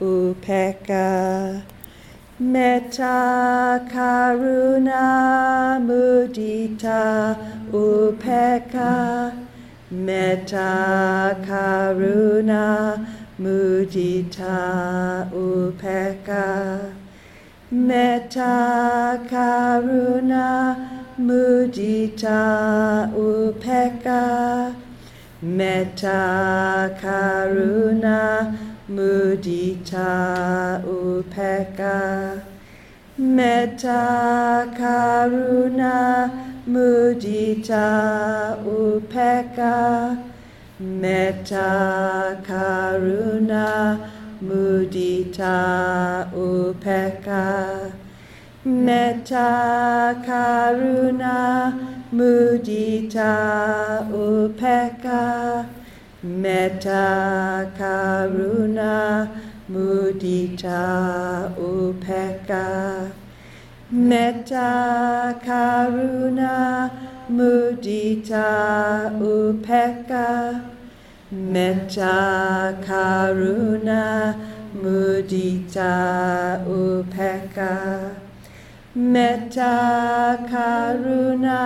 upekkha metta karuna mudita. Upekkha metta karuna mudita. Upekkha metta karuna mudita. Upekkha metta karuna mudita upekkha metta karuna mudita upekkha metta karuna mudita upekkha metta karuna mudita upekkha metta karuna mudita upekkha metta karuna mudita upekkha metta karuna mudita upekkha metta karuna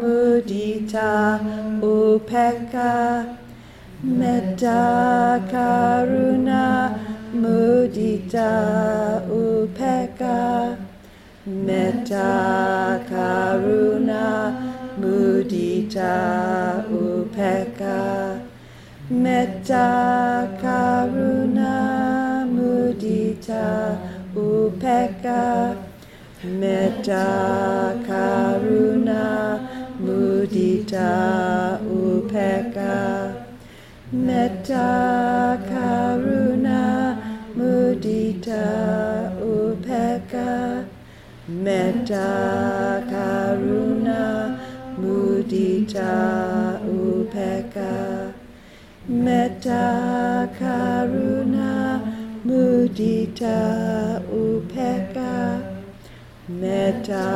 mudita upekkha metta karuna mudita upekkha. Metta karuna mudita upekkha. Metta karuna mudita upekkha. Metta karuna mudita metta karuna mudita upekkha. Metta karuna mudita upekkha. Metta karuna mudita upekkha. Metta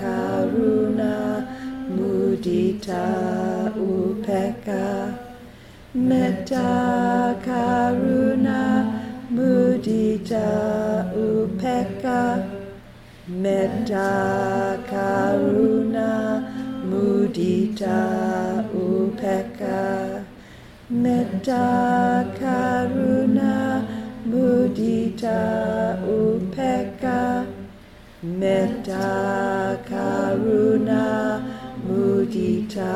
karuna mudita upekkha metta karuna mudita upekkha. Metta karuna mudita upekkha. Metta karuna mudita upekkha. Metta karuna mudita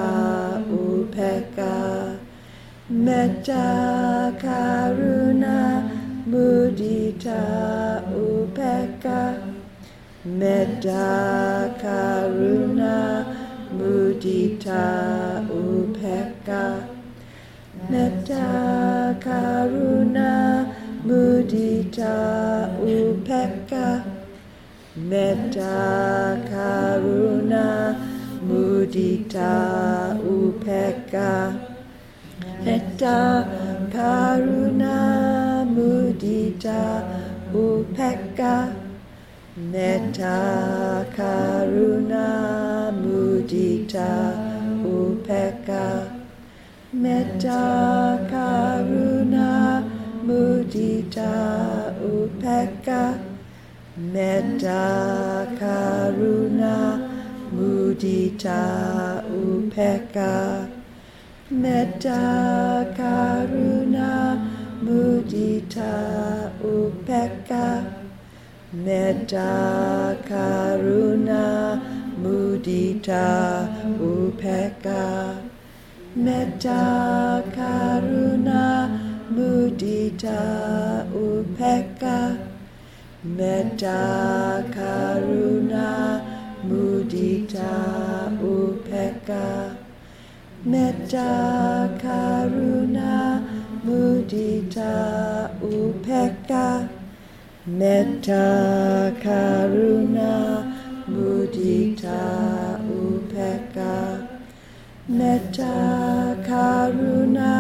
upekkha metta karuna mudita upekkha. Metta karuna mudita upekkha. Metta karuna mudita upekkha. Metta karuna mudita metta karuna mudita upekkha metta karuna mudita upekkha metta karuna mudita upekkha metta karuna mudita upekkha metta karuna mudita upekkha. Metta karuna mudita upekkha. Metta karuna mudita upekkha. Metta karuna mudita upekkha metta karuna mudita upekkha metta karuna mudita upekkha metta karuna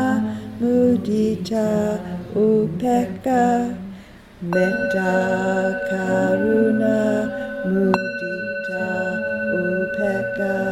mudita upekkha metta karuna mudita upekkha